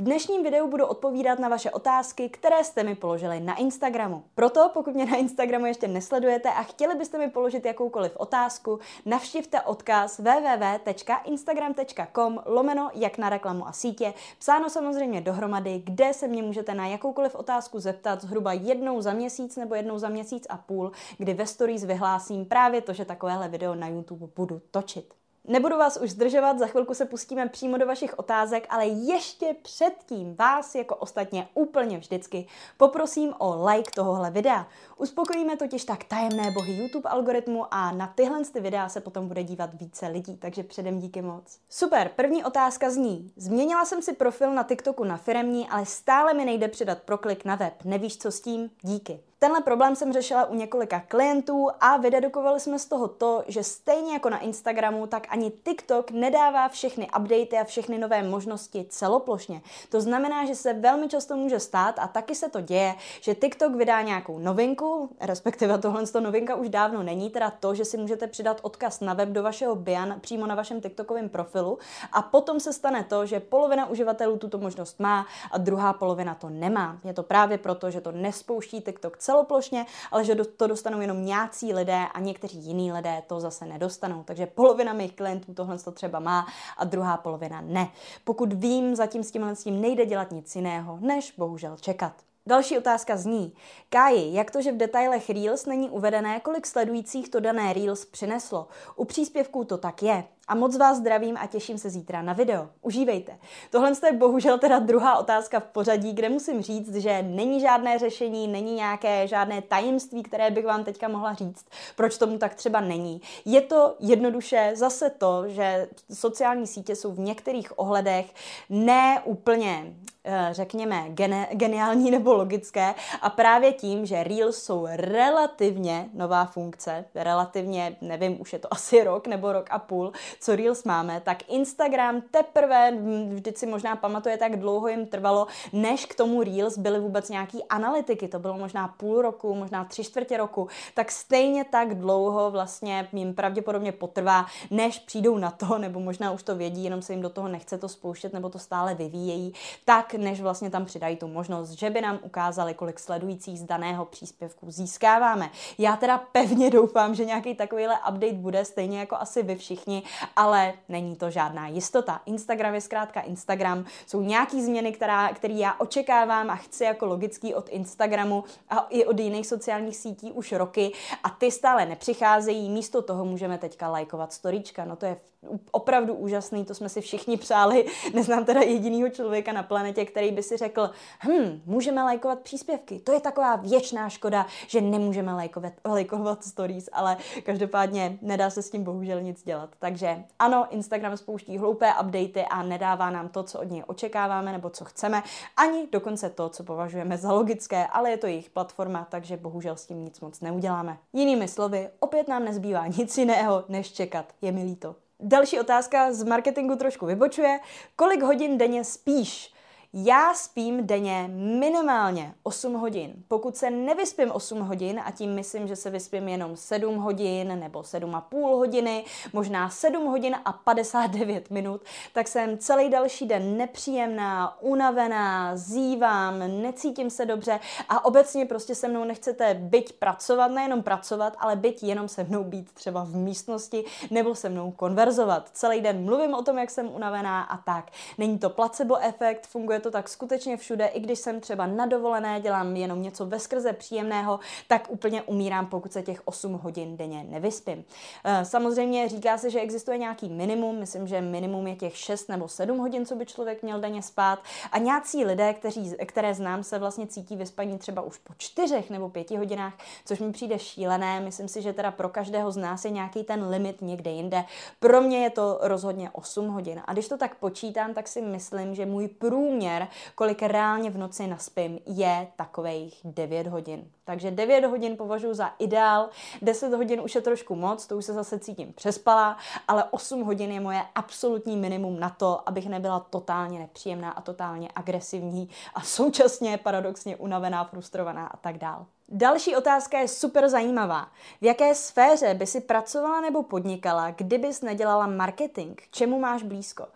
V dnešním videu budu odpovídat na vaše otázky, které jste mi položili na Instagramu. Proto, pokud mě na Instagramu ještě nesledujete a chtěli byste mi položit jakoukoliv otázku, navštivte odkaz www.instagram.com lomeno jak na reklamu a sítě, psáno samozřejmě dohromady, kde se mě můžete na jakoukoliv otázku zeptat zhruba jednou za měsíc nebo jednou za měsíc a půl, kdy ve stories vyhlásím právě to, že takovéhle video na YouTube budu točit. Nebudu vás už zdržovat, za chvilku se pustíme přímo do vašich otázek, ale ještě předtím vás, jako ostatně úplně vždycky, poprosím o like tohohle videa. Uspokojíme totiž tak tajemné bohy YouTube algoritmu a na tyhle ty videa se potom bude dívat více lidí, takže předem díky moc. Super, první otázka zní. Změnila jsem si profil na TikToku na firemní, ale stále mi nejde přidat proklik na web. Nevíš, co s tím? Díky. Tenhle problém jsem řešila u několika klientů a vydedukovali jsme z toho to, že stejně jako na Instagramu, tak ani TikTok nedává všechny updaty a všechny nové možnosti celoplošně. To znamená, že se velmi často může stát a taky se to děje, že TikTok vydá nějakou novinku, respektive tohle to novinka už dávno není, teda to, že si můžete přidat odkaz na web do vašeho bian přímo na vašem TikTokovém profilu a potom se stane to, že polovina uživatelů tuto možnost má a druhá polovina to nemá. Je to právě proto, že to nespouští TikTok celoplošně, ale že to dostanou jenom nějací lidé a někteří jiní lidé to zase nedostanou. Takže polovina mých klientů tohle to třeba má a druhá polovina ne. Pokud vím, zatím s tímhle s tím nejde dělat nic jiného, než bohužel čekat. Další otázka zní, Káji, jak to, že v detailech Reels není uvedené, kolik sledujících to dané Reels přineslo? U příspěvků to tak je. A moc vás zdravím a těším se zítra na video. Užívejte. Tohle je bohužel teda druhá otázka v pořadí, kde musím říct, že není žádné řešení, není nějaké žádné tajemství, které bych vám teďka mohla říct, proč tomu tak třeba není. Je to jednoduše zase to, že sociální sítě jsou v některých ohledech ne úplně Eh, řekněme, gene, geniální nebo logické a právě tím, že Reels jsou relativně nová funkce, relativně, nevím, už je to asi rok nebo rok a půl, co Reels máme, tak Instagram teprve, hm, vždyť si možná pamatuje, tak dlouho jim trvalo, než k tomu Reels byly vůbec nějaký analytiky, to bylo možná půl roku, možná tři čtvrtě roku, tak stejně tak dlouho vlastně jim pravděpodobně potrvá, než přijdou na to, nebo možná už to vědí, jenom se jim do toho nechce to spouštět, nebo to stále vyvíjejí, tak než vlastně tam přidají tu možnost, že by nám ukázali, kolik sledujících z daného příspěvku získáváme. Já teda pevně doufám, že nějaký takovýhle update bude, stejně jako asi vy všichni, ale není to žádná jistota. Instagram je zkrátka Instagram, jsou nějaký změny, která, který já očekávám a chci jako logický od Instagramu a i od jiných sociálních sítí už roky. A ty stále nepřicházejí, místo toho můžeme teďka lajkovat storíčka, no to je opravdu úžasný, to jsme si všichni přáli, neznám teda jedinýho člověka na planetě, který by si řekl, hm, můžeme lajkovat příspěvky, to je taková věčná škoda, že nemůžeme lajkovat, lajkovat stories, ale každopádně nedá se s tím bohužel nic dělat. Takže ano, Instagram spouští hloupé updaty a nedává nám to, co od něj očekáváme nebo co chceme, ani dokonce to, co považujeme za logické, ale je to jejich platforma, takže bohužel s tím nic moc neuděláme. Jinými slovy, opět nám nezbývá nic jiného, než čekat. Je mi líto. Další otázka z marketingu trošku vybočuje. Kolik hodin denně spíš? Já spím denně minimálně 8 hodin. Pokud se nevyspím 8 hodin, a tím myslím, že se vyspím jenom 7 hodin nebo 7,5 hodiny, možná 7 hodin a 59 minut, tak jsem celý další den nepříjemná, unavená, zívám, necítím se dobře a obecně prostě se mnou nechcete byť pracovat, nejenom pracovat, ale byť jenom se mnou být třeba v místnosti nebo se mnou konverzovat. Celý den mluvím o tom, jak jsem unavená a tak. Není to placebo efekt, funguje to tak skutečně všude, i když jsem třeba na dovolené, dělám jenom něco veskrze příjemného, tak úplně umírám, pokud se těch 8 hodin denně nevyspím. Eh, samozřejmě říká se, že existuje nějaký minimum, myslím, že minimum je těch 6 nebo 7 hodin, co by člověk měl denně spát. A nějací lidé, kteří, které znám, se vlastně cítí vyspaní třeba už po 4 nebo 5 hodinách, což mi přijde šílené. Myslím si, že teda pro každého z nás je nějaký ten limit někde jinde. Pro mě je to rozhodně 8 hodin. A když to tak počítám, tak si myslím, že můj průměr průměr, kolik reálně v noci naspím, je takových 9 hodin. Takže 9 hodin považuji za ideál, 10 hodin už je trošku moc, to už se zase cítím přespala, ale 8 hodin je moje absolutní minimum na to, abych nebyla totálně nepříjemná a totálně agresivní a současně paradoxně unavená, frustrovaná a tak dál. Další otázka je super zajímavá. V jaké sféře by si pracovala nebo podnikala, kdybys nedělala marketing? Čemu máš blízko? Uh,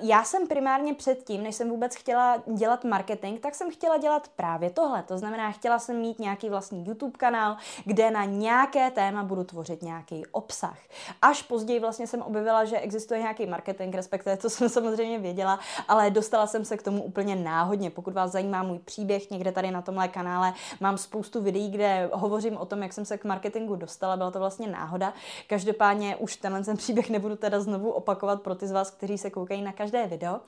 já jsem primárně předtím, než jsem vůbec chtěla dělat marketing, tak jsem chtěla dělat právě tohle. To znamená, chtěla jsem mít nějaký vlastní YouTube kanál, kde na nějaké téma budu tvořit nějaký obsah. Až později vlastně jsem objevila, že existuje nějaký marketing, respektive to jsem samozřejmě věděla, ale dostala jsem se k tomu úplně náhodně. Pokud vás zajímá můj příběh, někde tady na tomhle kanále mám spoustu videí, kde hovořím o tom, jak jsem se k marketingu dostala, byla to vlastně náhoda. Každopádně už tenhle ten příběh nebudu teda znovu opakovat pro ty z vás, kteří se koukají na každé video,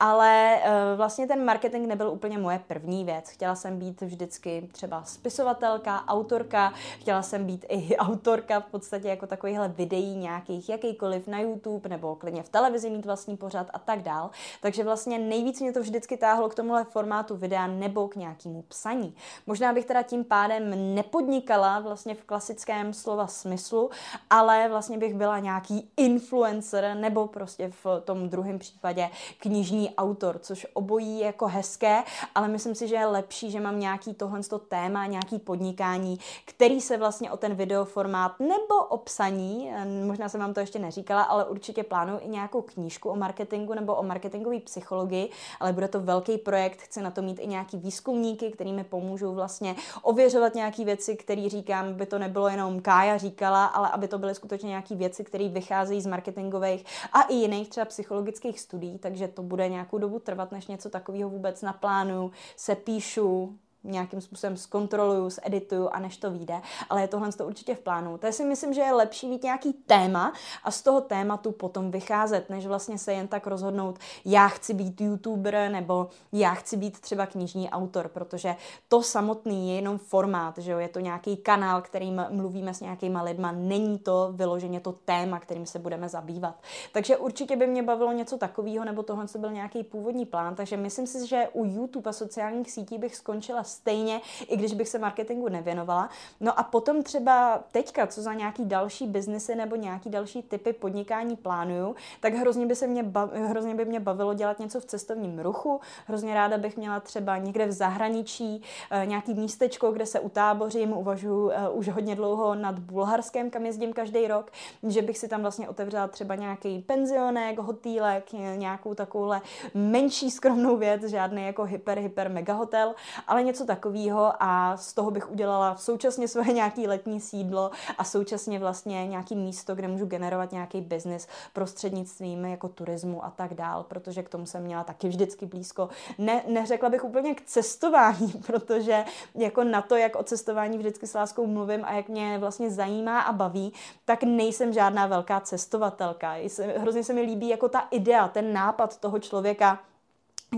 ale uh, vlastně ten marketing nebyl úplně moje první věc. Chtěla jsem být vždycky třeba spisovatelka, autorka, chtěla jsem být i autorka v podstatě jako takovýchhle videí nějakých jakýkoliv na YouTube nebo klidně v televizi mít vlastní pořad a tak dál. Takže vlastně nejvíc mě to vždycky táhlo k tomuhle formátu videa nebo k nějakému psaní. Možná bych teda tím pádem nepodnikala vlastně v klasickém slova smyslu, ale vlastně bych byla nějaký influencer nebo prostě v tom druhém případě knižní autor, což obojí je jako hezké, ale myslím si, že je lepší, že mám nějaký tohle téma, nějaký podnikání, který se vlastně o ten videoformát nebo o psaní, možná jsem vám to ještě neříkala, ale určitě plánuju i nějakou knížku o marketingu nebo o marketingové psychologii, ale bude to velký projekt, chci na to mít i nějaký výzkumníky, který mi pomůžou vlastně ověřovat nějaké věci, které říkám, by to nebylo jenom Kája říkala, ale aby to byly skutečně nějaké věci, které vycházejí z marketingových a i jiných třeba psychologických studií, takže to bude nějakou dobu trvat, než něco takového vůbec naplánuju, se píšu, nějakým způsobem zkontroluju, zedituju a než to vyjde, ale je tohle to určitě v plánu. To si myslím, že je lepší mít nějaký téma a z toho tématu potom vycházet, než vlastně se jen tak rozhodnout, já chci být youtuber nebo já chci být třeba knižní autor, protože to samotný je jenom formát, že jo, je to nějaký kanál, kterým mluvíme s nějakýma lidma, není to vyloženě to téma, kterým se budeme zabývat. Takže určitě by mě bavilo něco takového, nebo tohle byl nějaký původní plán, takže myslím si, že u YouTube a sociálních sítí bych skončila stejně, i když bych se marketingu nevěnovala. No a potom třeba teďka, co za nějaký další biznesy nebo nějaký další typy podnikání plánuju, tak hrozně by, se mě bav, hrozně by mě bavilo dělat něco v cestovním ruchu, hrozně ráda bych měla třeba někde v zahraničí eh, nějaký místečko, kde se utábořím, uvažuji eh, už hodně dlouho nad Bulharskem, kam jezdím každý rok, že bych si tam vlastně otevřela třeba nějaký penzionek, hotýlek, nějakou takovouhle menší skromnou věc, žádný jako hyper, hyper mega hotel, ale něco něco takového a z toho bych udělala současně svoje nějaký letní sídlo a současně vlastně nějaký místo, kde můžu generovat nějaký biznis prostřednictvím jako turismu a tak dál, protože k tomu jsem měla taky vždycky blízko. Ne, neřekla bych úplně k cestování, protože jako na to, jak o cestování vždycky s láskou mluvím a jak mě vlastně zajímá a baví, tak nejsem žádná velká cestovatelka. Hrozně se mi líbí jako ta idea, ten nápad toho člověka,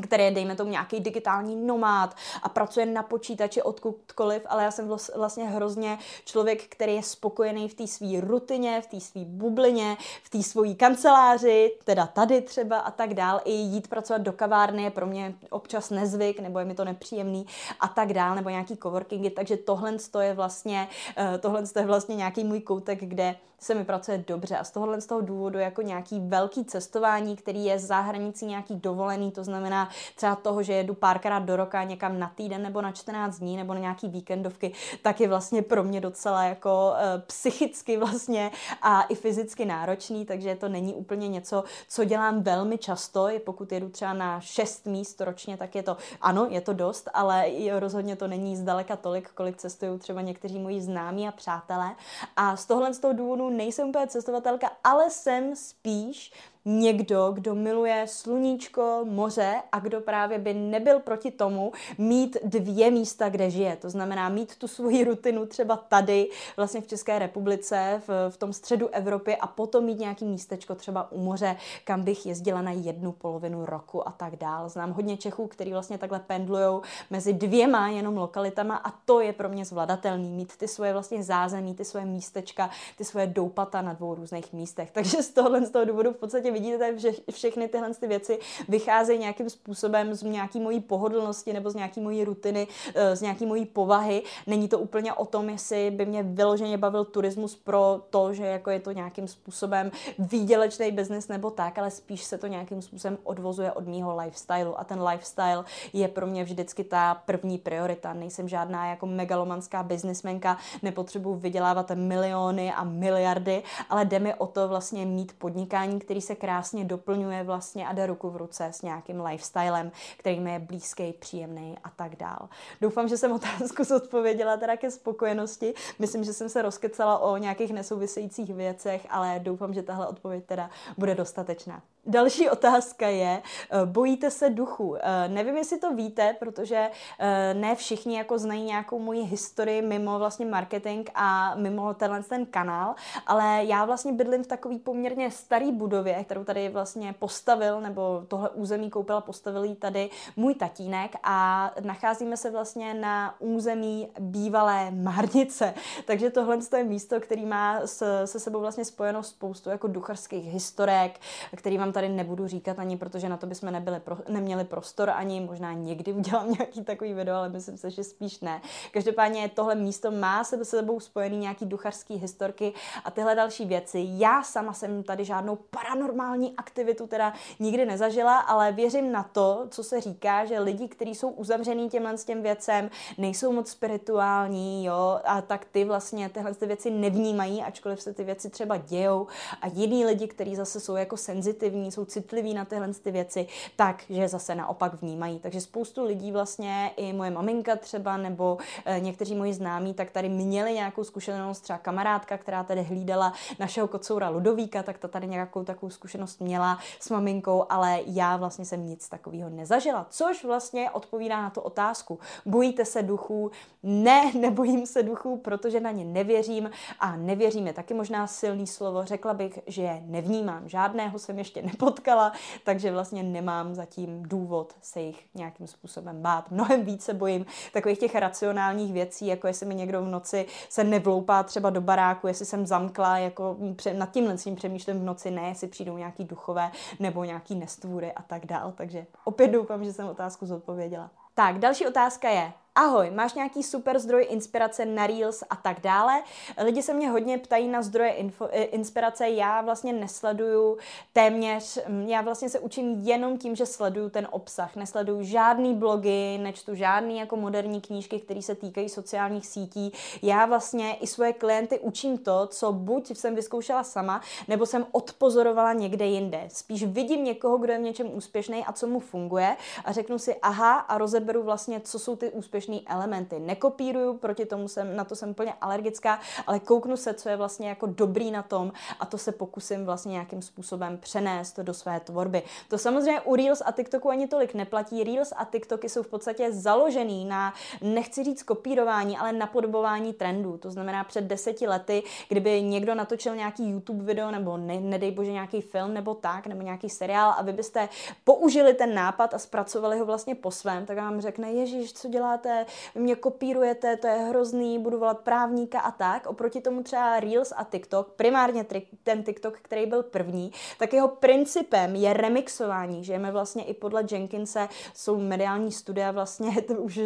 který je, dejme tomu, nějaký digitální nomád a pracuje na počítači odkudkoliv, ale já jsem vlastně hrozně člověk, který je spokojený v té své rutině, v té své bublině, v té svojí kanceláři, teda tady třeba a tak dál. I jít pracovat do kavárny je pro mě občas nezvyk, nebo je mi to nepříjemný a tak dál, nebo nějaký coworkingy, takže tohle je vlastně, eh, tohle je vlastně nějaký můj koutek, kde se mi pracuje dobře a z tohohle z toho důvodu jako nějaký velký cestování, který je za hranicí nějaký dovolený, to znamená třeba toho, že jedu párkrát do roka někam na týden nebo na 14 dní nebo na nějaký víkendovky, tak je vlastně pro mě docela jako e, psychicky vlastně a i fyzicky náročný, takže to není úplně něco, co dělám velmi často, i pokud jedu třeba na 6 míst ročně, tak je to, ano, je to dost, ale rozhodně to není zdaleka tolik, kolik cestují třeba někteří moji známí a přátelé. A z tohle z toho důvodu nejsem úplně cestovatelka, ale jsem spíš někdo, kdo miluje sluníčko, moře a kdo právě by nebyl proti tomu mít dvě místa, kde žije. To znamená mít tu svoji rutinu třeba tady, vlastně v České republice, v, v tom středu Evropy a potom mít nějaký místečko třeba u moře, kam bych jezdila na jednu polovinu roku a tak dál. Znám hodně Čechů, kteří vlastně takhle pendlují mezi dvěma jenom lokalitama a to je pro mě zvladatelný, mít ty svoje vlastně zázemí, ty svoje místečka, ty svoje doupata na dvou různých místech. Takže z tohohle z toho důvodu v podstatě vidíte, že všechny tyhle ty věci vycházejí nějakým způsobem z nějaký mojí pohodlnosti nebo z nějaký mojí rutiny, z nějaký mojí povahy. Není to úplně o tom, jestli by mě vyloženě bavil turismus pro to, že jako je to nějakým způsobem výdělečný biznis nebo tak, ale spíš se to nějakým způsobem odvozuje od mýho lifestylu a ten lifestyle je pro mě vždycky ta první priorita. Nejsem žádná jako megalomanská biznismenka, nepotřebuji vydělávat miliony a miliardy, ale jde mi o to vlastně mít podnikání, který se krásně doplňuje vlastně a jde ruku v ruce s nějakým lifestylem, který mi je blízký, příjemný a tak dál. Doufám, že jsem otázku zodpověděla teda ke spokojenosti. Myslím, že jsem se rozkecala o nějakých nesouvisejících věcech, ale doufám, že tahle odpověď teda bude dostatečná. Další otázka je, eh, bojíte se duchu? Eh, nevím, jestli to víte, protože eh, ne všichni jako znají nějakou moji historii mimo vlastně marketing a mimo tenhle ten kanál, ale já vlastně bydlím v takový poměrně starý budově, kterou tady vlastně postavil, nebo tohle území koupil a postavil tady můj tatínek a nacházíme se vlastně na území bývalé Márnice. Takže tohle je místo, který má se sebou vlastně spojeno spoustu jako ducharských historek, který vám tady nebudu říkat ani, protože na to bychom nebyli pro, neměli prostor ani, možná někdy udělám nějaký takový video, ale myslím se, že spíš ne. Každopádně tohle místo má se sebou spojený nějaký duchařský historky a tyhle další věci. Já sama jsem tady žádnou paranormální aktivitu teda nikdy nezažila, ale věřím na to, co se říká, že lidi, kteří jsou uzavřený těmhle s těm věcem, nejsou moc spirituální, jo, a tak ty vlastně tyhle ty věci nevnímají, ačkoliv se ty věci třeba dějou a jiní lidi, kteří zase jsou jako senzitivní, jsou citliví na tyhle ty věci, takže zase naopak vnímají. Takže spoustu lidí vlastně, i moje maminka třeba, nebo e, někteří moji známí, tak tady měli nějakou zkušenost, třeba kamarádka, která tady hlídala našeho kocoura Ludovíka, tak ta tady nějakou takovou zkušenost měla s maminkou, ale já vlastně jsem nic takového nezažila. Což vlastně odpovídá na tu otázku. Bojíte se duchů? Ne, nebojím se duchů, protože na ně nevěřím a nevěřím je taky možná silný slovo. Řekla bych, že je nevnímám. Žádného jsem ještě nepovedla nepotkala, takže vlastně nemám zatím důvod se jich nějakým způsobem bát. Mnohem více bojím takových těch racionálních věcí, jako jestli mi někdo v noci se nevloupá třeba do baráku, jestli jsem zamkla, jako nad tímhle tím přemýšlím v noci, ne, jestli přijdou nějaký duchové nebo nějaký nestvůry a tak dál. Takže opět doufám, že jsem otázku zodpověděla. Tak, další otázka je, ahoj, máš nějaký super zdroj inspirace na Reels a tak dále. Lidi se mě hodně ptají na zdroje info, eh, inspirace, já vlastně nesleduju téměř, mm, já vlastně se učím jenom tím, že sleduju ten obsah. Nesleduju žádný blogy, nečtu žádný jako moderní knížky, které se týkají sociálních sítí. Já vlastně i svoje klienty učím to, co buď jsem vyzkoušela sama, nebo jsem odpozorovala někde jinde. Spíš vidím někoho, kdo je v něčem úspěšný a co mu funguje a řeknu si aha a rozeberu vlastně, co jsou ty úspěšné úspěšné elementy. Nekopíruju, proti tomu jsem, na to jsem úplně alergická, ale kouknu se, co je vlastně jako dobrý na tom a to se pokusím vlastně nějakým způsobem přenést do své tvorby. To samozřejmě u Reels a TikToku ani tolik neplatí. Reels a TikToky jsou v podstatě založený na, nechci říct kopírování, ale napodobování trendů. To znamená před deseti lety, kdyby někdo natočil nějaký YouTube video nebo ne, nedej bože nějaký film nebo tak, nebo nějaký seriál a vy byste použili ten nápad a zpracovali ho vlastně po svém, tak vám řekne, Ježíš, co děláte, vy mě kopírujete, to je hrozný, budu volat právníka a tak. Oproti tomu třeba Reels a TikTok, primárně ten TikTok, který byl první, tak jeho principem je remixování. Žijeme vlastně i podle Jenkinse, jsou mediální studia vlastně, to už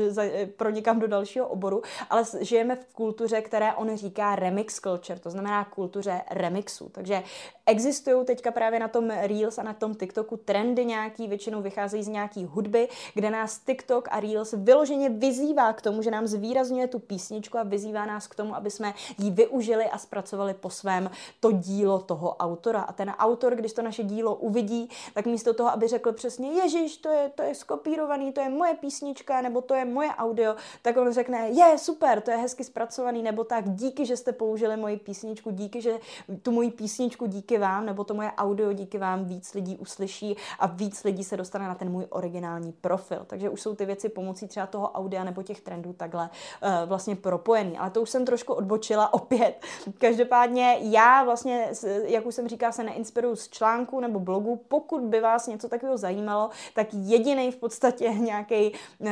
pronikám do dalšího oboru, ale žijeme v kultuře, které on říká remix culture, to znamená kultuře remixu. Takže existují teďka právě na tom Reels a na tom TikToku trendy nějaký, většinou vycházejí z nějaký hudby, kde nás TikTok a Reels vyloženě vyzývá k tomu, že nám zvýrazňuje tu písničku a vyzývá nás k tomu, aby jsme ji využili a zpracovali po svém to dílo toho autora. A ten autor, když to naše dílo uvidí, tak místo toho, aby řekl přesně, Ježíš, to je, to je skopírovaný, to je moje písnička, nebo to je moje audio, tak on řekne, je, super, to je hezky zpracovaný, nebo tak, díky, že jste použili moji písničku, díky, že tu moji písničku díky vám, nebo to moje audio díky vám víc lidí uslyší a víc lidí se dostane na ten můj originální profil. Takže už jsou ty věci pomocí třeba toho audia nebo těch trendů takhle uh, vlastně propojený. Ale to už jsem trošku odbočila opět. Každopádně já vlastně, jak už jsem říkala, se neinspiruju z článku nebo blogu. Pokud by vás něco takového zajímalo, tak jediný v podstatě nějaký uh,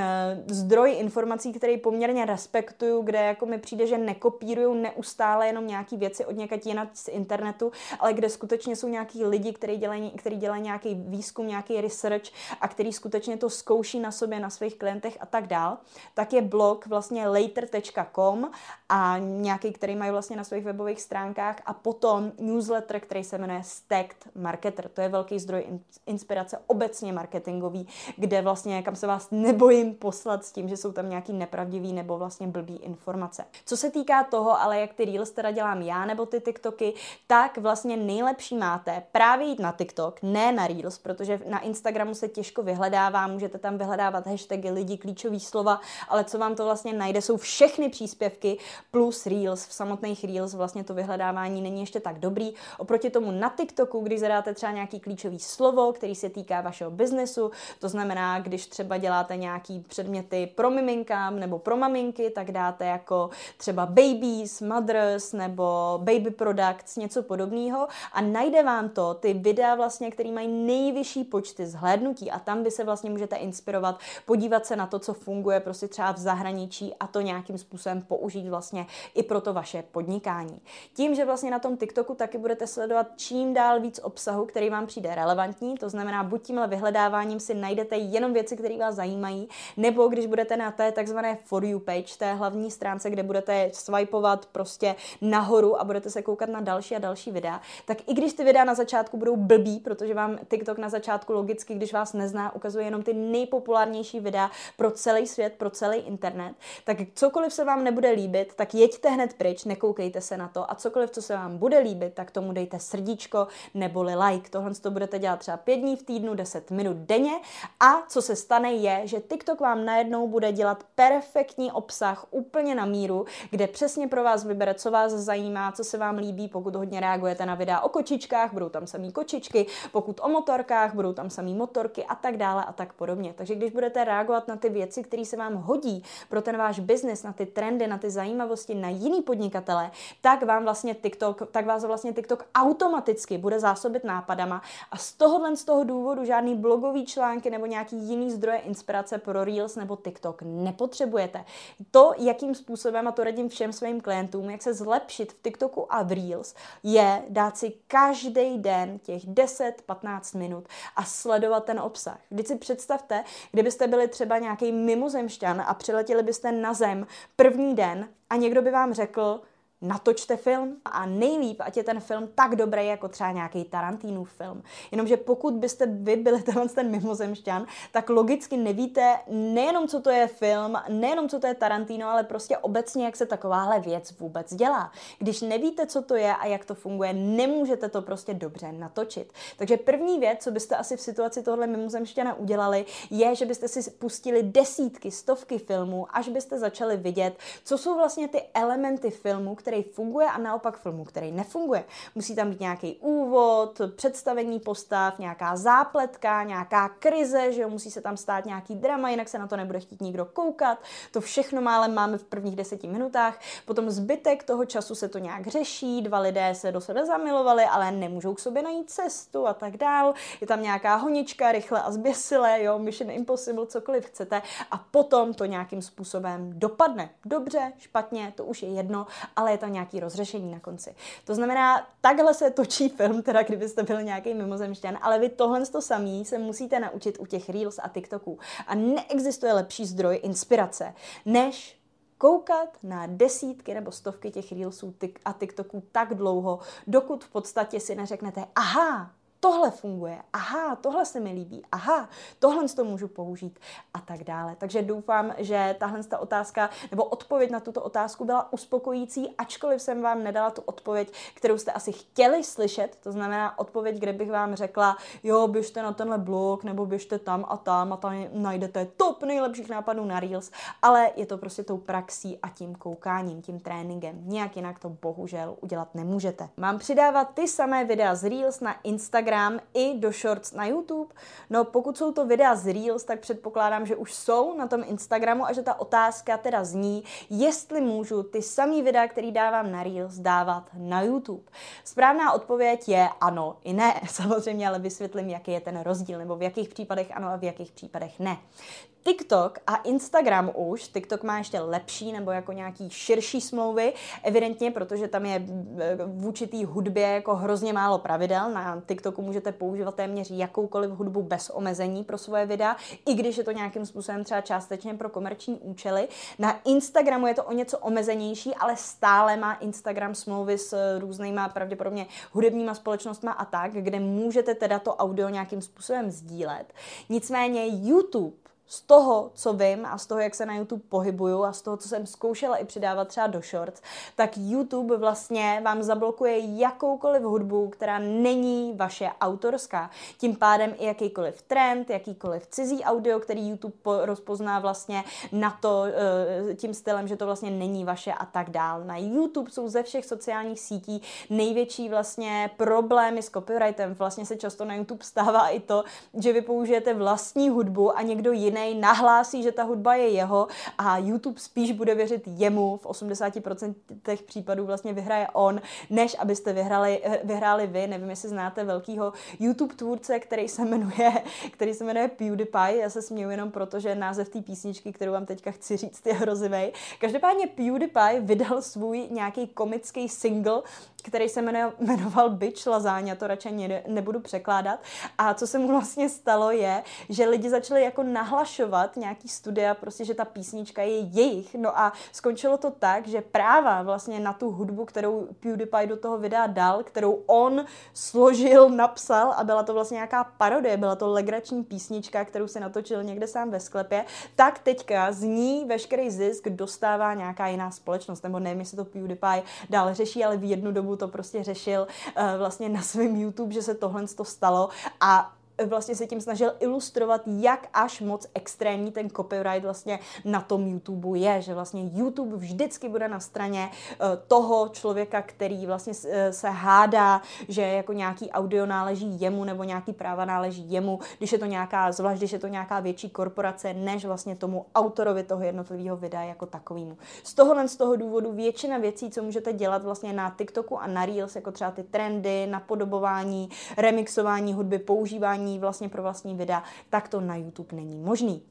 zdroj informací, který poměrně respektuju, kde jako mi přijde, že nekopíruju neustále jenom nějaký věci od někaď jinak z internetu, ale kde skutečně jsou nějaký lidi, kteří dělají, který dělají nějaký výzkum, nějaký research a který skutečně to zkouší na sobě, na svých klientech a tak dál, tak je blog vlastně later.com a nějaký, který mají vlastně na svých webových stránkách a potom newsletter, který se jmenuje Stacked Marketer. To je velký zdroj inspirace obecně marketingový, kde vlastně kam se vás nebojím poslat s tím, že jsou tam nějaký nepravdivý nebo vlastně blbý informace. Co se týká toho, ale jak ty Reels teda dělám já nebo ty TikToky, tak vlastně nejlepší máte právě jít na TikTok, ne na Reels, protože na Instagramu se těžko vyhledává, můžete tam vyhledávat hashtagy, lidi, klíčové slova, ale co vám to vlastně najde, jsou všechny příspěvky plus Reels. V samotných Reels vlastně to vyhledávání není ještě tak dobrý. Oproti tomu na TikToku, když zadáte třeba nějaký klíčový slovo, který se týká vašeho biznesu, to znamená, když třeba děláte nějaký předměty pro miminkám nebo pro maminky, tak dáte jako třeba babies, mothers nebo baby products, něco podobného a najde vám to ty videa vlastně, které mají nejvyšší počty zhlédnutí a tam vy se vlastně můžete inspirovat, podívat se na to, co funguje prostě třeba v zahraničí a to nějakým způsobem použít vlastně i pro to vaše podnikání. Tím, že vlastně na tom TikToku taky budete sledovat čím dál víc obsahu, který vám přijde relevantní, to znamená, buď tímhle vyhledáváním si najdete jenom věci, které vás zajímají, nebo když budete na té takzvané For You page, té hlavní stránce, kde budete swipeovat prostě nahoru a budete se koukat na další a další videa, tak i když ty videa na začátku budou blbý, protože vám TikTok na začátku logicky, když vás nezná, ukazuje jenom ty nejpopulárnější videa pro celý svět, pro celý internet, tak cokoliv se vám nebude líbit, tak jeďte hned pryč, nekoukejte se na to a cokoliv, co se vám bude líbit, tak tomu dejte srdíčko neboli like. Tohle to budete dělat třeba pět dní v týdnu, 10 minut denně a co se stane je, že TikTok vám najednou bude dělat perfektní obsah úplně na míru, kde přesně pro vás vybere, co vás zajímá, co se vám líbí, pokud hodně reagujete na videa o kočičkách, budou tam samý kočičky, pokud o motorkách, budou tam samý motorky a tak dále a tak podobně. Takže když budete reagovat na ty věci, které se vám hodí pro ten váš biznis, na ty trendy, na ty zajímavosti, na jiný podnikatele, tak vám vlastně TikTok, tak vás vlastně TikTok automaticky bude zásobit nápadama a z tohohle z toho důvodu žádný blogový články nebo nějaký jiný zdroje inspirace pro Reels nebo TikTok nepotřebujete. To, jakým způsobem, a to radím všem svým klientům, jak se zlepšit v TikToku a v Reels, je dát si každý den těch 10-15 minut a sledovat ten obsah. Vždyť si představte, kdybyste byli třeba nějaký mimozemšťan a přiletěli byste na zem první den a někdo by vám řekl, natočte film a nejlíp, ať je ten film tak dobrý jako třeba nějaký Tarantínův film. Jenomže pokud byste vy byli tenhle ten mimozemšťan, tak logicky nevíte nejenom, co to je film, nejenom, co to je Tarantino, ale prostě obecně, jak se takováhle věc vůbec dělá. Když nevíte, co to je a jak to funguje, nemůžete to prostě dobře natočit. Takže první věc, co byste asi v situaci tohle mimozemšťana udělali, je, že byste si pustili desítky, stovky filmů, až byste začali vidět, co jsou vlastně ty elementy filmu, který funguje a naopak filmu, který nefunguje. Musí tam být nějaký úvod, představení postav, nějaká zápletka, nějaká krize, že jo, musí se tam stát nějaký drama, jinak se na to nebude chtít nikdo koukat. To všechno málem máme v prvních deseti minutách. Potom zbytek toho času se to nějak řeší, dva lidé se do sebe zamilovali, ale nemůžou k sobě najít cestu a tak dál. Je tam nějaká honička, rychle a zběsile, jo, Mission Impossible, cokoliv chcete a potom to nějakým způsobem dopadne. Dobře, špatně, to už je jedno, ale je tam nějaký rozřešení na konci. To znamená, takhle se točí film, teda kdybyste byl nějaký mimozemšťan, ale vy tohle to samý se musíte naučit u těch Reels a TikToků. A neexistuje lepší zdroj inspirace, než koukat na desítky nebo stovky těch Reelsů a TikToků tak dlouho, dokud v podstatě si neřeknete, aha, tohle funguje, aha, tohle se mi líbí, aha, tohle to můžu použít a tak dále. Takže doufám, že tahle ta otázka nebo odpověď na tuto otázku byla uspokojící, ačkoliv jsem vám nedala tu odpověď, kterou jste asi chtěli slyšet, to znamená odpověď, kde bych vám řekla, jo, běžte na tenhle blog, nebo běžte tam a tam a tam najdete top nejlepších nápadů na Reels, ale je to prostě tou praxí a tím koukáním, tím tréninkem. Nějak jinak to bohužel udělat nemůžete. Mám přidávat ty samé videa z Reels na Instagram Instagram i do Shorts na YouTube? No pokud jsou to videa z Reels, tak předpokládám, že už jsou na tom Instagramu a že ta otázka teda zní, jestli můžu ty samý videa, který dávám na Reels, dávat na YouTube. Správná odpověď je ano i ne. Samozřejmě ale vysvětlím, jaký je ten rozdíl, nebo v jakých případech ano a v jakých případech ne. TikTok a Instagram už, TikTok má ještě lepší nebo jako nějaký širší smlouvy, evidentně, protože tam je e, vůči té hudbě jako hrozně málo pravidel. Na TikToku můžete používat téměř jakoukoliv hudbu bez omezení pro svoje videa, i když je to nějakým způsobem třeba částečně pro komerční účely. Na Instagramu je to o něco omezenější, ale stále má Instagram smlouvy s různýma pravděpodobně hudebníma společnostma a tak, kde můžete teda to audio nějakým způsobem sdílet. Nicméně YouTube z toho, co vím a z toho, jak se na YouTube pohybuju a z toho, co jsem zkoušela i přidávat třeba do shorts, tak YouTube vlastně vám zablokuje jakoukoliv hudbu, která není vaše autorská. Tím pádem i jakýkoliv trend, jakýkoliv cizí audio, který YouTube rozpozná vlastně na to eh, tím stylem, že to vlastně není vaše a tak dál. Na YouTube jsou ze všech sociálních sítí největší vlastně problémy s copyrightem. Vlastně se často na YouTube stává i to, že vy použijete vlastní hudbu a někdo jiný jiný nahlásí, že ta hudba je jeho a YouTube spíš bude věřit jemu, v 80% těch případů vlastně vyhraje on, než abyste vyhrali, vyhráli vy. Nevím, jestli znáte velkýho YouTube tvůrce, který se jmenuje, který se jmenuje PewDiePie. Já se směju jenom proto, že název té písničky, kterou vám teďka chci říct, je hrozivý. Každopádně PewDiePie vydal svůj nějaký komický single, který se jmenoval Bitch Lazáňa, to radši ne, nebudu překládat. A co se mu vlastně stalo je, že lidi začali jako nahlašovat nějaký studia, prostě, že ta písnička je jejich. No a skončilo to tak, že práva vlastně na tu hudbu, kterou PewDiePie do toho videa dal, kterou on složil, napsal a byla to vlastně nějaká parodie, byla to legrační písnička, kterou si natočil někde sám ve sklepě, tak teďka z ní veškerý zisk dostává nějaká jiná společnost, nebo nevím, jestli to PewDiePie dál řeší, ale v jednu dobu to prostě řešil uh, vlastně na svém YouTube, že se tohle to stalo. A vlastně se tím snažil ilustrovat, jak až moc extrémní ten copyright vlastně na tom YouTube je, že vlastně YouTube vždycky bude na straně uh, toho člověka, který vlastně uh, se hádá, že jako nějaký audio náleží jemu nebo nějaký práva náleží jemu, když je to nějaká, zvlášť když je to nějaká větší korporace, než vlastně tomu autorovi toho jednotlivého videa jako takovému. Z tohohle z toho důvodu většina věcí, co můžete dělat vlastně na TikToku a na Reels, jako třeba ty trendy, napodobování, remixování hudby, používání vydání vlastně pro vlastní videa, tak to na YouTube není možný.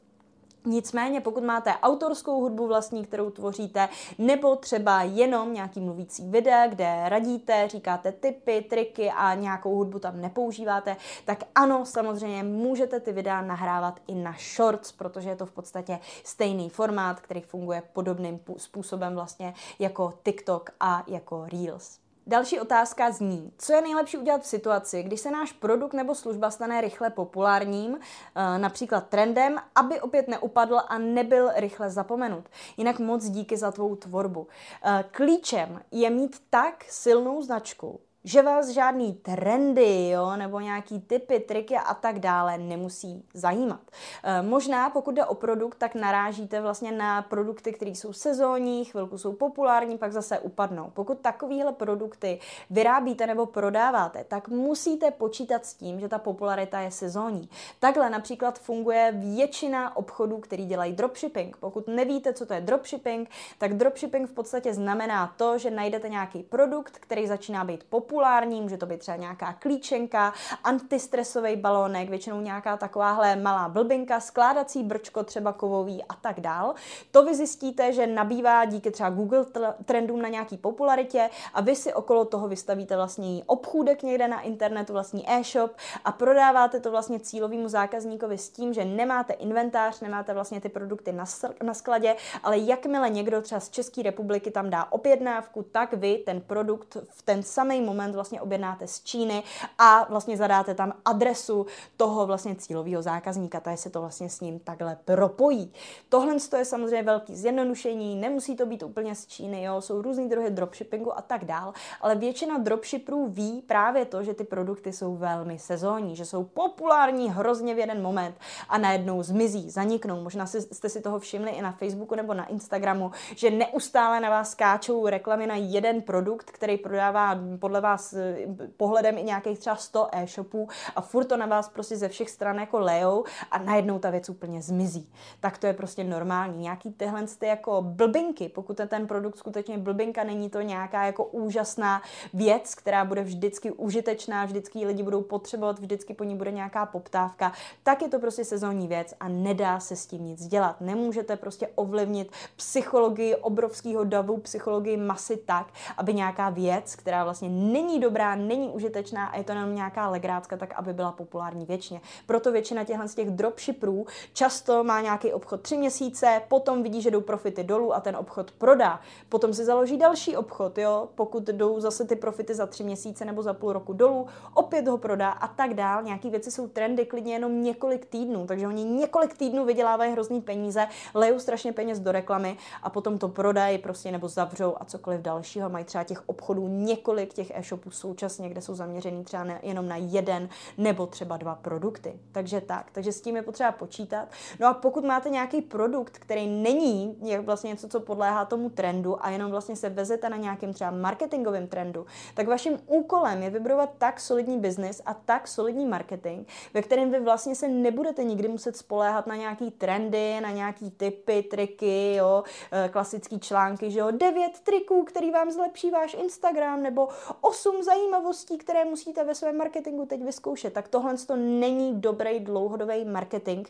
Nicméně, pokud máte autorskou hudbu vlastní, kterou tvoříte, nebo třeba jenom nějaký mluvící videa, kde radíte, říkáte tipy, triky a nějakou hudbu tam nepoužíváte, tak ano, samozřejmě můžete ty videa nahrávat i na shorts, protože je to v podstatě stejný formát, který funguje podobným způsobem vlastně jako TikTok a jako Reels. Další otázka zní, co je nejlepší udělat v situaci, když se náš produkt nebo služba stane rychle populárním, eh, například trendem, aby opět neupadl a nebyl rychle zapomenut. Jinak moc díky za tvou tvorbu. Eh, klíčem je mít tak silnou značku, že vás žádný trendy, jo, nebo nějaký typy, triky a tak dále nemusí zajímat. E, možná, pokud jde o produkt, tak narážíte vlastně na produkty, které jsou sezónní, chvilku jsou populární, pak zase upadnou. Pokud takovéhle produkty vyrábíte nebo prodáváte, tak musíte počítat s tím, že ta popularita je sezónní. Takhle například funguje většina obchodů, který dělají dropshipping. Pokud nevíte, co to je dropshipping, tak dropshipping v podstatě znamená to, že najdete nějaký produkt, který začíná být populární, populární, může to být třeba nějaká klíčenka, antistresový balónek, většinou nějaká takováhle malá blbinka, skládací brčko třeba kovový a tak dál. To vy zjistíte, že nabývá díky třeba Google trendům na nějaký popularitě a vy si okolo toho vystavíte vlastní obchůdek někde na internetu, vlastní e-shop a prodáváte to vlastně cílovému zákazníkovi s tím, že nemáte inventář, nemáte vlastně ty produkty na, na skladě, ale jakmile někdo třeba z České republiky tam dá objednávku, tak vy ten produkt v ten samý moment moment vlastně objednáte z Číny a vlastně zadáte tam adresu toho vlastně cílového zákazníka, takže se to vlastně s ním takhle propojí. Tohle je samozřejmě velký zjednodušení, nemusí to být úplně z Číny, jo, jsou různý druhy dropshippingu a tak dál, ale většina dropshipperů ví právě to, že ty produkty jsou velmi sezónní, že jsou populární hrozně v jeden moment a najednou zmizí, zaniknou. Možná jste si toho všimli i na Facebooku nebo na Instagramu, že neustále na vás skáčou reklamy na jeden produkt, který prodává podle vás eh, pohledem i nějakých třeba 100 e-shopů a furt to na vás prostě ze všech stran jako lejou a najednou ta věc úplně zmizí. Tak to je prostě normální. Nějaký tyhle ty jako blbinky, pokud je ten produkt skutečně blbinka, není to nějaká jako úžasná věc, která bude vždycky užitečná, vždycky lidi budou potřebovat, vždycky po ní bude nějaká poptávka, tak je to prostě sezónní věc a nedá se s tím nic dělat. Nemůžete prostě ovlivnit psychologii obrovského davu, psychologii masy tak, aby nějaká věc, která vlastně není dobrá, není užitečná a je to jenom nějaká legrácka, tak aby byla populární věčně. Proto většina těchto z těch dropshipperů často má nějaký obchod tři měsíce, potom vidí, že jdou profity dolů a ten obchod prodá. Potom si založí další obchod, jo, pokud jdou zase ty profity za tři měsíce nebo za půl roku dolů, opět ho prodá a tak dál. Nějaké věci jsou trendy klidně jenom několik týdnů, takže oni několik týdnů vydělávají hrozný peníze, lejou strašně peněz do reklamy a potom to prodají prostě nebo zavřou a cokoliv dalšího. Mají třeba těch obchodů několik těch e-shopů současně, kde jsou zaměřený třeba ne, jenom na jeden nebo třeba dva produkty. Takže tak, takže s tím je potřeba počítat. No a pokud máte nějaký produkt, který není je vlastně něco, co podléhá tomu trendu a jenom vlastně se vezete na nějakém třeba marketingovém trendu, tak vaším úkolem je vybudovat tak solidní biznis a tak solidní marketing, ve kterém vy vlastně se nebudete nikdy muset spoléhat na nějaký trendy, na nějaký typy, triky, jo, eh, klasický články, že jo, devět triků, který vám zlepší váš Instagram, nebo osm zajímavostí, které musíte ve svém marketingu teď vyzkoušet. Tak tohle to není dobrý dlouhodobý marketing,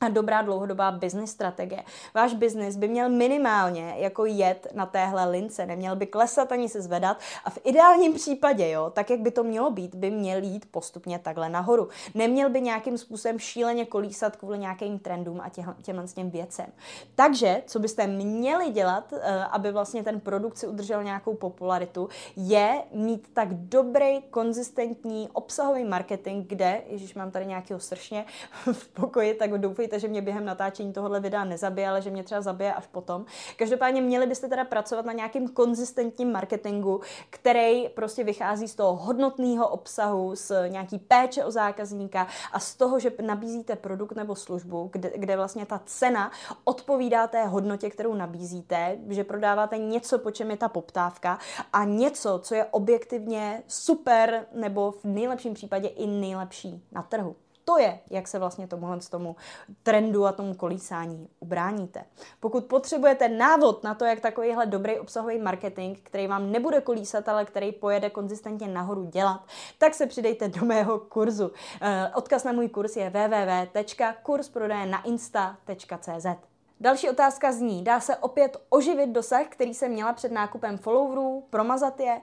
a dobrá dlouhodobá business strategie. Váš biznis by měl minimálně jako jet na téhle lince, neměl by klesat ani se zvedat a v ideálním případě, jo, tak jak by to mělo být, by měl jít postupně takhle nahoru. Neměl by nějakým způsobem šíleně kolísat kvůli nějakým trendům a těm, těm věcem. Takže, co byste měli dělat, eh, aby vlastně ten produkt si udržel nějakou popularitu, je mít tak dobrý, konzistentní obsahový marketing, kde, ježiš, mám tady nějakého sršně v pokoji, tak doufejte, doufejte, že mě během natáčení tohohle videa nezabije, ale že mě třeba zabije až potom. Každopádně měli byste teda pracovat na nějakým konzistentním marketingu, který prostě vychází z toho hodnotného obsahu, z nějaký péče o zákazníka a z toho, že nabízíte produkt nebo službu, kde, kde vlastně ta cena odpovídá té hodnotě, kterou nabízíte, že prodáváte něco, po čem je ta poptávka a něco, co je objektivně super nebo v nejlepším případě i nejlepší na trhu to je, jak se vlastně tomuhle tomu trendu a tomu kolísání ubráníte. Pokud potřebujete návod na to, jak takovýhle dobrý obsahový marketing, který vám nebude kolísat, ale který pojede konzistentně nahoru dělat, tak se přidejte do mého kurzu. Eh, odkaz na můj kurz je www.kursprodejenainsta.cz. Další otázka zní, dá se opět oživit dosah, který jsem měla před nákupem followerů, promazat je? Uh,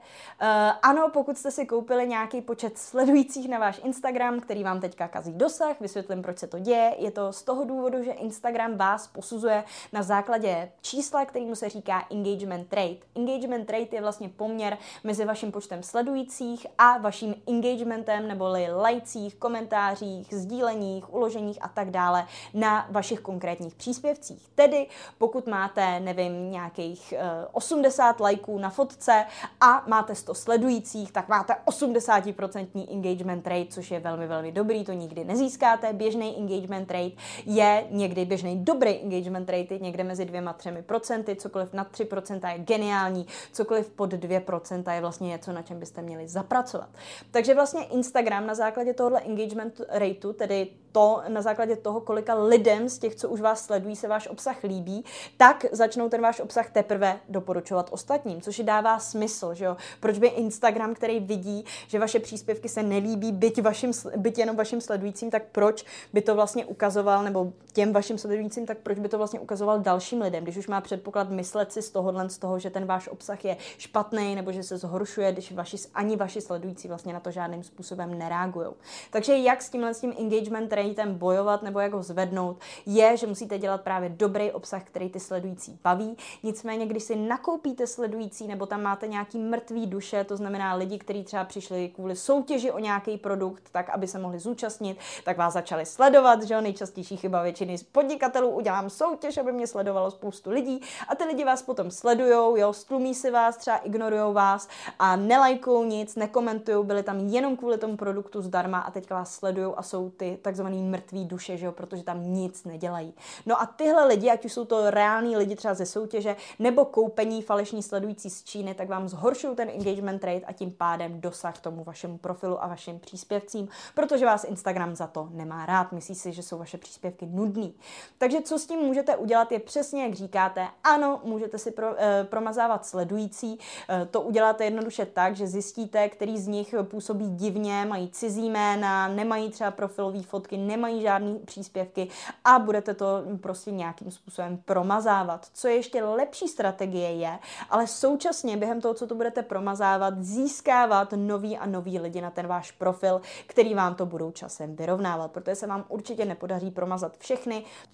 ano, pokud jste si koupili nějaký počet sledujících na váš Instagram, který vám teďka kazí dosah, vysvětlím, proč se to děje. Je to z toho důvodu, že Instagram vás posuzuje na základě čísla, kterýmu se říká engagement rate. Engagement rate je vlastně poměr mezi vaším počtem sledujících a vaším engagementem, neboli lajcích, komentářích, sdíleních, uloženích a tak dále na vašich konkrétních příspěvcích lajcích. Tedy pokud máte, nevím, nějakých uh, 80 lajků na fotce a máte 100 sledujících, tak máte 80% engagement rate, což je velmi, velmi dobrý, to nikdy nezískáte. Běžný engagement rate je někdy běžný dobrý engagement rate, je někde mezi 2-3 procenty, cokoliv nad 3% je geniální, cokoliv pod 2% je vlastně něco, na čem byste měli zapracovat. Takže vlastně Instagram na základě tohohle engagement rateu, tedy to na základě toho, kolika lidem z těch, co už vás sledují, se váš obsah líbí, tak začnou ten váš obsah teprve doporučovat ostatním, což je dává smysl, že jo? Proč by Instagram, který vidí, že vaše příspěvky se nelíbí, byť, vašim, byť jenom vašim sledujícím, tak proč by to vlastně ukazoval, nebo těm vašim sledujícím, tak proč by to vlastně ukazoval dalším lidem, když už má předpoklad myslet si z tohohle, z toho, že ten váš obsah je špatný, nebo že se zhoršuje, když vaši, ani vaši sledující vlastně na to žádným způsobem nereagují. Takže jak s tímhle s tím engagement ratem bojovat nebo jak ho zvednout, je, že musíte dělat právě dobrý obsah, který ty sledující baví. Nicméně, když si nakoupíte sledující nebo tam máte nějaký mrtvý duše, to znamená lidi, kteří třeba přišli kvůli soutěži o nějaký produkt, tak aby se mohli zúčastnit, tak vás začali sledovat, že jo, nejčastější chyba z podnikatelů, udělám soutěž, aby mě sledovalo spoustu lidí a ty lidi vás potom sledujou, jo, stlumí si vás, třeba ignorují vás a nelajkují nic, nekomentují, byli tam jenom kvůli tomu produktu zdarma a teďka vás sledují a jsou ty takzvaný mrtvý duše, že jo, protože tam nic nedělají. No a tyhle lidi, ať už jsou to reální lidi třeba ze soutěže, nebo koupení falešní sledující z Číny, tak vám zhoršují ten engagement rate a tím pádem dosah tomu vašemu profilu a vašim příspěvcím, protože vás Instagram za to nemá rád. Myslí si, že jsou vaše příspěvky nudný. Takže co s tím můžete udělat, je přesně jak říkáte. Ano, můžete si pro, eh, promazávat sledující. Eh, to uděláte jednoduše tak, že zjistíte, který z nich působí divně, mají cizí jména, nemají třeba profilové fotky, nemají žádné příspěvky a budete to prostě nějakým způsobem promazávat. Co je ještě lepší strategie je, ale současně během toho, co to budete promazávat, získávat nový a nový lidi na ten váš profil, který vám to budou časem vyrovnávat, protože se vám určitě nepodaří promazat všechny,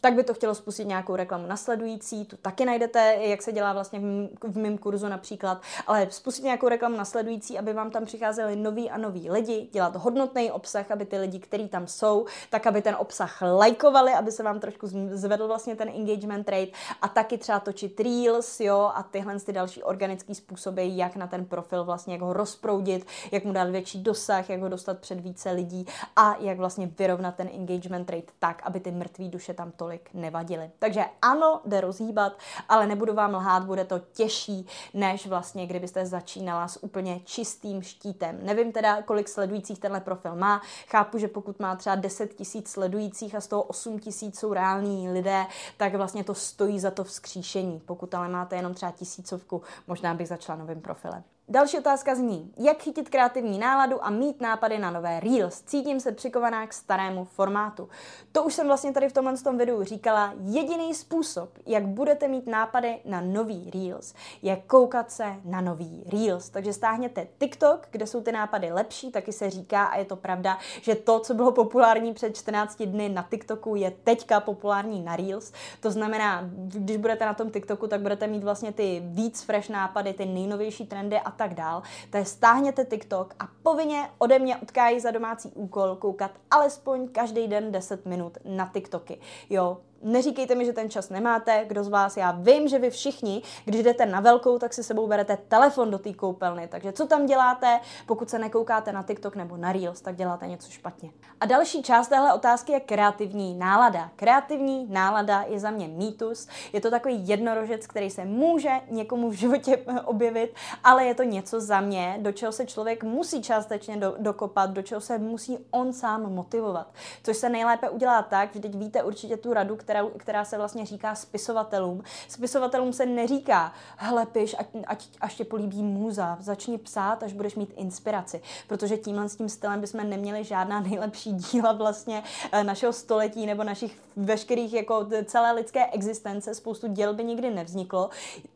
tak by to chtělo spustit nějakou reklamu nasledující, tu taky najdete, jak se dělá vlastně v mém kurzu například, ale spustit nějakou reklamu nasledující, aby vám tam přicházeli noví a noví lidi, dělat hodnotný obsah, aby ty lidi, kteří tam jsou, tak aby ten obsah lajkovali, aby se vám trošku zvedl vlastně ten engagement rate a taky třeba točit reels, jo, a tyhle ty další organické způsoby, jak na ten profil vlastně, jak ho rozproudit, jak mu dát větší dosah, jak ho dostat před více lidí a jak vlastně vyrovnat ten engagement rate tak, aby ty mrtvé duše tam tolik nevadily. Takže ano, jde rozhýbat, ale nebudu vám lhát, bude to těžší, než vlastně kdybyste začínala s úplně čistým štítem. Nevím teda, kolik sledujících tenhle profil má. Chápu, že pokud má třeba 10 tisíc sledujících a z toho 8 tisíc jsou reální lidé, tak vlastně to stojí za to vzkříšení. Pokud ale máte jenom třeba tisícovku, možná bych začala novým profilem. Další otázka zní, jak chytit kreativní náladu a mít nápady na nové Reels. Cítím se přikovaná k starému formátu. To už jsem vlastně tady v tomhle tom videu říkala. Jediný způsob, jak budete mít nápady na nový Reels, je koukat se na nový Reels. Takže stáhněte TikTok, kde jsou ty nápady lepší, taky se říká a je to pravda, že to, co bylo populární před 14 dny na TikToku, je teďka populární na Reels. To znamená, když budete na tom TikToku, tak budete mít vlastně ty víc fresh nápady, ty nejnovější trendy a tak dál, to je stáhněte TikTok a povinně ode mě odkájí za domácí úkol koukat alespoň každý den 10 minut na TikToky. Jo, Neříkejte mi, že ten čas nemáte, kdo z vás, já vím, že vy všichni, když jdete na velkou, tak si sebou berete telefon do té koupelny. Takže co tam děláte, pokud se nekoukáte na TikTok nebo na Reels, tak děláte něco špatně. A další část téhle otázky je kreativní nálada. Kreativní nálada je za mě mýtus. Je to takový jednorožec, který se může někomu v životě objevit, ale je to něco za mě, do čeho se člověk musí částečně do, dokopat, do čeho se musí on sám motivovat. Což se nejlépe udělá tak, že teď víte určitě tu radu, která, která se vlastně říká spisovatelům. Spisovatelům se neříká, hele, piš, ať, až tě políbí můza, začni psát, až budeš mít inspiraci. Protože tímhle s tím stylem bychom neměli žádná nejlepší díla vlastně eh, našeho století nebo našich veškerých jako celé lidské existence. Spoustu děl by nikdy nevzniklo.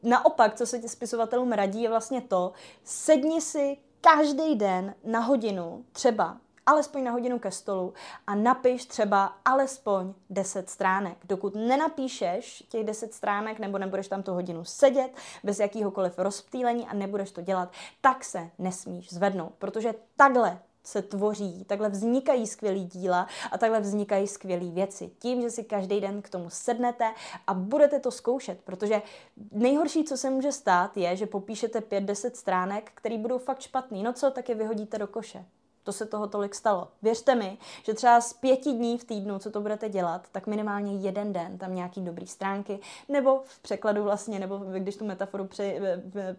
Naopak, co se tě spisovatelům radí, je vlastně to, sedni si každý den na hodinu třeba alespoň na hodinu ke stolu a napiš třeba alespoň 10 stránek. Dokud nenapíšeš těch 10 stránek nebo nebudeš tam tu hodinu sedět bez jakýhokoliv rozptýlení a nebudeš to dělat, tak se nesmíš zvednout, protože takhle se tvoří, takhle vznikají skvělý díla a takhle vznikají skvělé věci. Tím, že si každý den k tomu sednete a budete to zkoušet, protože nejhorší, co se může stát, je, že popíšete 5-10 stránek, které budou fakt špatný. No co, tak je vyhodíte do koše. To se toho tolik stalo. Věřte mi, že třeba z pěti dní v týdnu, co to budete dělat, tak minimálně jeden den tam nějaký dobrý stránky, nebo v překladu vlastně, nebo když tu metaforu při,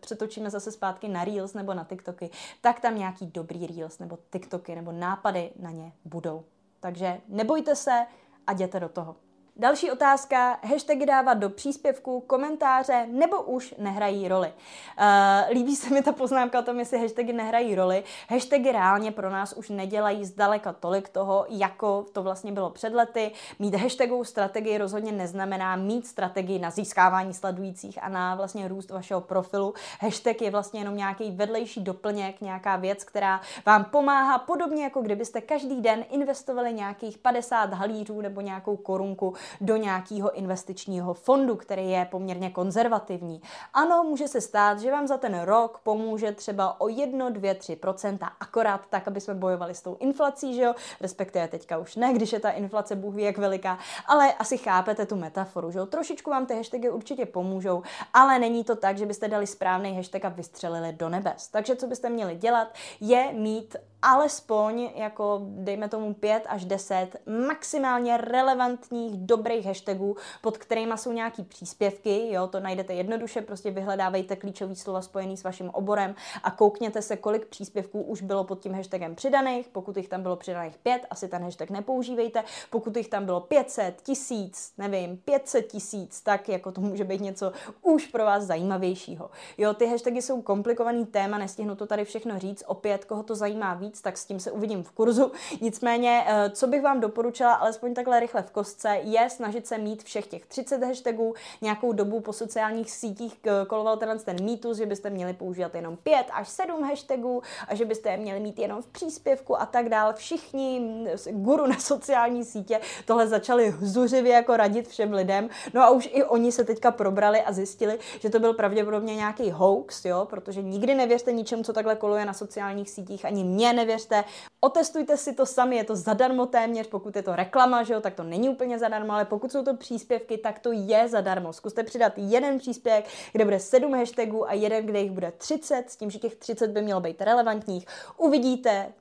přetočíme zase zpátky na Reels nebo na TikToky, tak tam nějaký dobrý Reels nebo TikToky nebo nápady na ně budou. Takže nebojte se a jděte do toho. Další otázka, hashtagy dávat do příspěvku, komentáře nebo už nehrají roli. Uh, líbí se mi ta poznámka o tom, jestli hashtagy nehrají roli. Hashtagy reálně pro nás už nedělají zdaleka tolik toho, jako to vlastně bylo před lety. Mít hashtagovou strategii rozhodně neznamená mít strategii na získávání sledujících a na vlastně růst vašeho profilu. Hashtag je vlastně jenom nějaký vedlejší doplněk, nějaká věc, která vám pomáhá podobně jako kdybyste každý den investovali nějakých 50 halířů nebo nějakou korunku do nějakého investičního fondu, který je poměrně konzervativní. Ano, může se stát, že vám za ten rok pomůže třeba o 1, 2, 3% akorát tak, aby jsme bojovali s tou inflací, že jo? Respektive teďka už ne, když je ta inflace Bůh ví jak veliká, ale asi chápete tu metaforu, že jo? Trošičku vám ty hashtagy určitě pomůžou, ale není to tak, že byste dali správný hashtag a vystřelili do nebes. Takže co byste měli dělat, je mít alespoň jako dejme tomu 5 až 10 maximálně relevantních dobrých hashtagů, pod kterými jsou nějaký příspěvky, jo, to najdete jednoduše, prostě vyhledávejte klíčový slova spojený s vaším oborem a koukněte se, kolik příspěvků už bylo pod tím hashtagem přidaných, pokud jich tam bylo přidaných 5, asi ten hashtag nepoužívejte, pokud jich tam bylo 500, 1000, nevím, 500 tisíc, tak jako to může být něco už pro vás zajímavějšího. Jo, ty hashtagy jsou komplikovaný téma, nestihnu to tady všechno říct, opět, koho to zajímá víc, tak s tím se uvidím v kurzu. Nicméně, eh, co bych vám doporučila, alespoň takhle rychle v kostce, je snažit se mít všech těch 30 hashtagů. Nějakou dobu po sociálních sítích koloval ten, ten mýtus, že byste měli používat jenom 5 až 7 hashtagů a že byste je měli mít jenom v příspěvku a tak dál. Všichni guru na sociální sítě tohle začali zuřivě jako radit všem lidem. No a už i oni se teďka probrali a zjistili, že to byl pravděpodobně nějaký hoax, jo, protože nikdy nevěřte ničemu, co takhle koluje na sociálních sítích, ani mě nevěřte. Otestujte si to sami, je to zadarmo téměř, pokud je to reklama, že jo, tak to není úplně zadarmo, ale pokud jsou to příspěvky, tak to je zadarmo. Zkuste přidat jeden příspěvek, kde bude 7 hashtagů a jeden, kde jich bude 30, s tím, že těch 30 by mělo být relevantních. Uvidíte,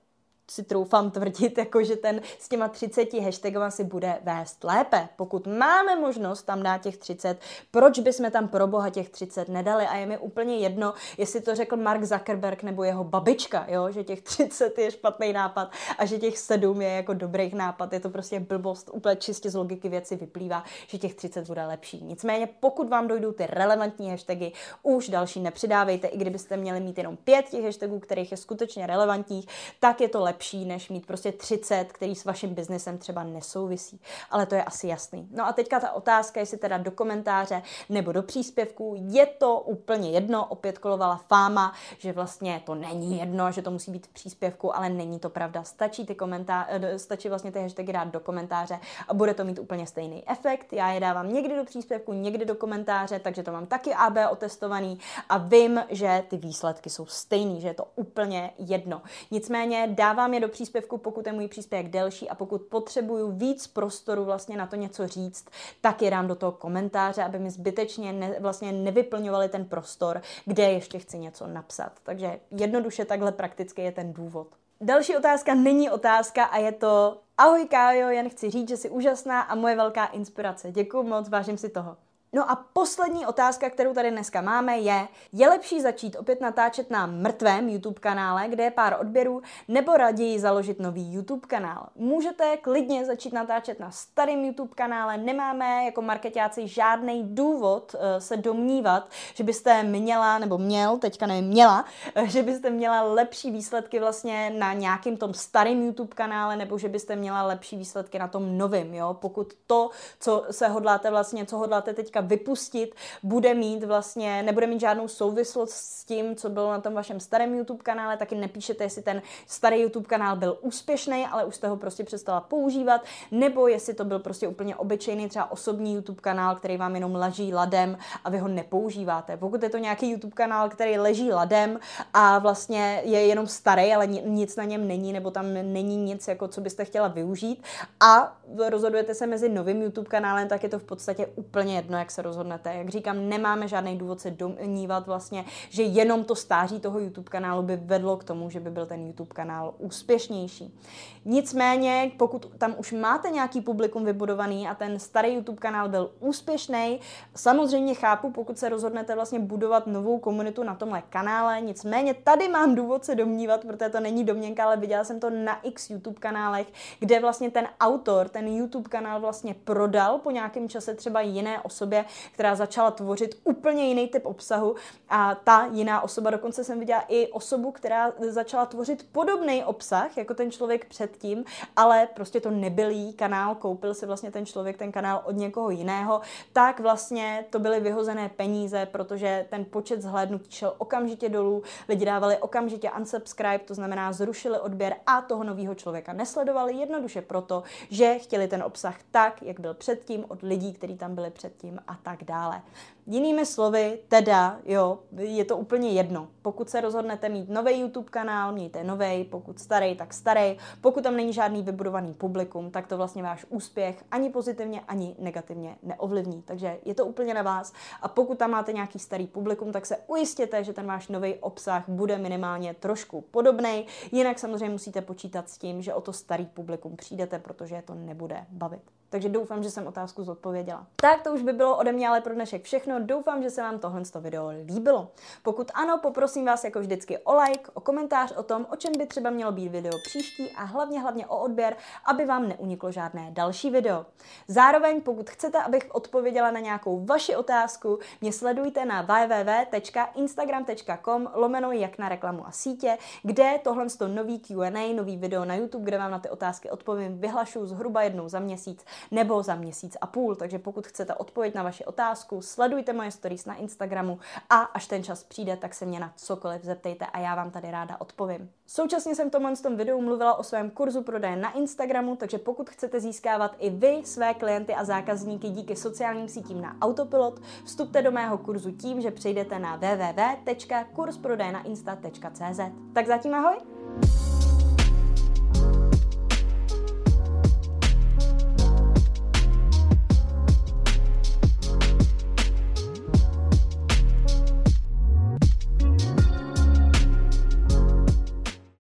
si troufám tvrdit, jako že ten s těma 30 hashtagama si bude vést lépe. Pokud máme možnost tam dát těch 30, proč bychom tam pro boha těch 30 nedali? A je mi úplně jedno, jestli to řekl Mark Zuckerberg nebo jeho babička, jo? že těch 30 je špatný nápad a že těch 7 je jako dobrý nápad. Je to prostě blbost, úplně čistě z logiky věci vyplývá, že těch 30 bude lepší. Nicméně, pokud vám dojdou ty relevantní hashtagy, už další nepřidávejte, i kdybyste měli mít jenom pět těch hashtagů, kterých je skutečně relevantních, tak je to lepší lepší, než mít prostě 30, který s vaším biznesem třeba nesouvisí. Ale to je asi jasný. No a teďka ta otázka, jestli teda do komentáře nebo do příspěvku, je to úplně jedno, opět kolovala fáma, že vlastně to není jedno, že to musí být v příspěvku, ale není to pravda. Stačí ty komentáře, eh, stačí vlastně ty hashtagy dát do komentáře a bude to mít úplně stejný efekt. Já je dávám někdy do příspěvku, někdy do komentáře, takže to mám taky AB otestovaný a vím, že ty výsledky jsou stejný, že je to úplně jedno. Nicméně dávám dávám je do příspěvku, pokud je můj příspěvek delší a pokud potřebuju víc prostoru vlastně na to něco říct, tak je dám do toho komentáře, aby mi zbytečně ne, vlastně nevyplňovali ten prostor, kde ještě chci něco napsat. Takže jednoduše takhle prakticky je ten důvod. Další otázka není otázka a je to Ahoj Kájo, jen chci říct, že jsi úžasná a moje velká inspirace. Děkuji moc, vážím si toho. No a poslední otázka, kterou tady dneska máme, je, je lepší začít opět natáčet na mrtvém YouTube kanále, kde je pár odběrů, nebo raději založit nový YouTube kanál? Můžete klidně začít natáčet na starém YouTube kanále, nemáme jako marketáci žádný důvod uh, se domnívat, že byste měla, nebo měl, teďka nevím, měla, uh, že byste měla lepší výsledky vlastně na nějakým tom starém YouTube kanále, nebo že byste měla lepší výsledky na tom novém, jo? Pokud to, co se hodláte vlastně, co hodláte teďka vypustit, bude mít vlastně, nebude mít žádnou souvislost s tím, co bylo na tom vašem starém YouTube kanále, taky nepíšete, jestli ten starý YouTube kanál byl úspěšný, ale už jste ho prostě přestala používat, nebo jestli to byl prostě úplně obyčejný třeba osobní YouTube kanál, který vám jenom leží ladem a vy ho nepoužíváte. Pokud je to nějaký YouTube kanál, který leží ladem a vlastně je jenom starý, ale nic na něm není, nebo tam není nic, jako co byste chtěla využít a rozhodujete se mezi novým YouTube kanálem, tak je to v podstatě úplně jedno, jak se rozhodnete. Jak říkám, nemáme žádný důvod se domnívat vlastně, že jenom to stáří toho YouTube kanálu by vedlo k tomu, že by byl ten YouTube kanál úspěšnější. Nicméně, pokud tam už máte nějaký publikum vybudovaný a ten starý YouTube kanál byl úspěšný, samozřejmě chápu, pokud se rozhodnete vlastně budovat novou komunitu na tomhle kanále, nicméně tady mám důvod se domnívat, protože to není domněnka, ale viděla jsem to na x YouTube kanálech, kde vlastně ten autor, ten YouTube kanál vlastně prodal po nějakém čase třeba jiné osobě, která začala tvořit úplně jiný typ obsahu. A ta jiná osoba, dokonce jsem viděla i osobu, která začala tvořit podobný obsah jako ten člověk předtím, ale prostě to nebyl jí kanál, koupil si vlastně ten člověk ten kanál od někoho jiného, tak vlastně to byly vyhozené peníze, protože ten počet zhlédnutí šel okamžitě dolů, lidi dávali okamžitě unsubscribe, to znamená zrušili odběr a toho nového člověka nesledovali jednoduše proto, že chtěli ten obsah tak, jak byl předtím od lidí, kteří tam byli předtím a tak dále. Jinými slovy, teda, jo, je to úplně jedno. Pokud se rozhodnete mít nový YouTube kanál, mějte nový, pokud starý, tak starý. Pokud tam není žádný vybudovaný publikum, tak to vlastně váš úspěch ani pozitivně, ani negativně neovlivní. Takže je to úplně na vás. A pokud tam máte nějaký starý publikum, tak se ujistěte, že ten váš nový obsah bude minimálně trošku podobný. Jinak samozřejmě musíte počítat s tím, že o to starý publikum přijdete, protože je to nebude bavit. Takže doufám, že jsem otázku zodpověděla. Tak to už by bylo ode mě ale pro dnešek všechno. Doufám, že se vám tohle video líbilo. Pokud ano, poprosím vás jako vždycky o like, o komentář o tom, o čem by třeba mělo být video příští a hlavně hlavně o odběr, aby vám neuniklo žádné další video. Zároveň, pokud chcete, abych odpověděla na nějakou vaši otázku, mě sledujte na www.instagram.com lomeno jak na reklamu a sítě, kde tohle nový Q&A, nový video na YouTube, kde vám na ty otázky odpovím, vyhlašu zhruba jednou za měsíc nebo za měsíc a půl. Takže pokud chcete odpověď na vaši otázku, sledujte moje stories na Instagramu a až ten čas přijde, tak se mě na cokoliv zeptejte a já vám tady ráda odpovím. Současně jsem v tomhle tom videu mluvila o svém kurzu prodeje na Instagramu, takže pokud chcete získávat i vy své klienty a zákazníky díky sociálním sítím na Autopilot, vstupte do mého kurzu tím, že přejdete na www.kursprodejenainsta.cz. Tak zatím ahoj!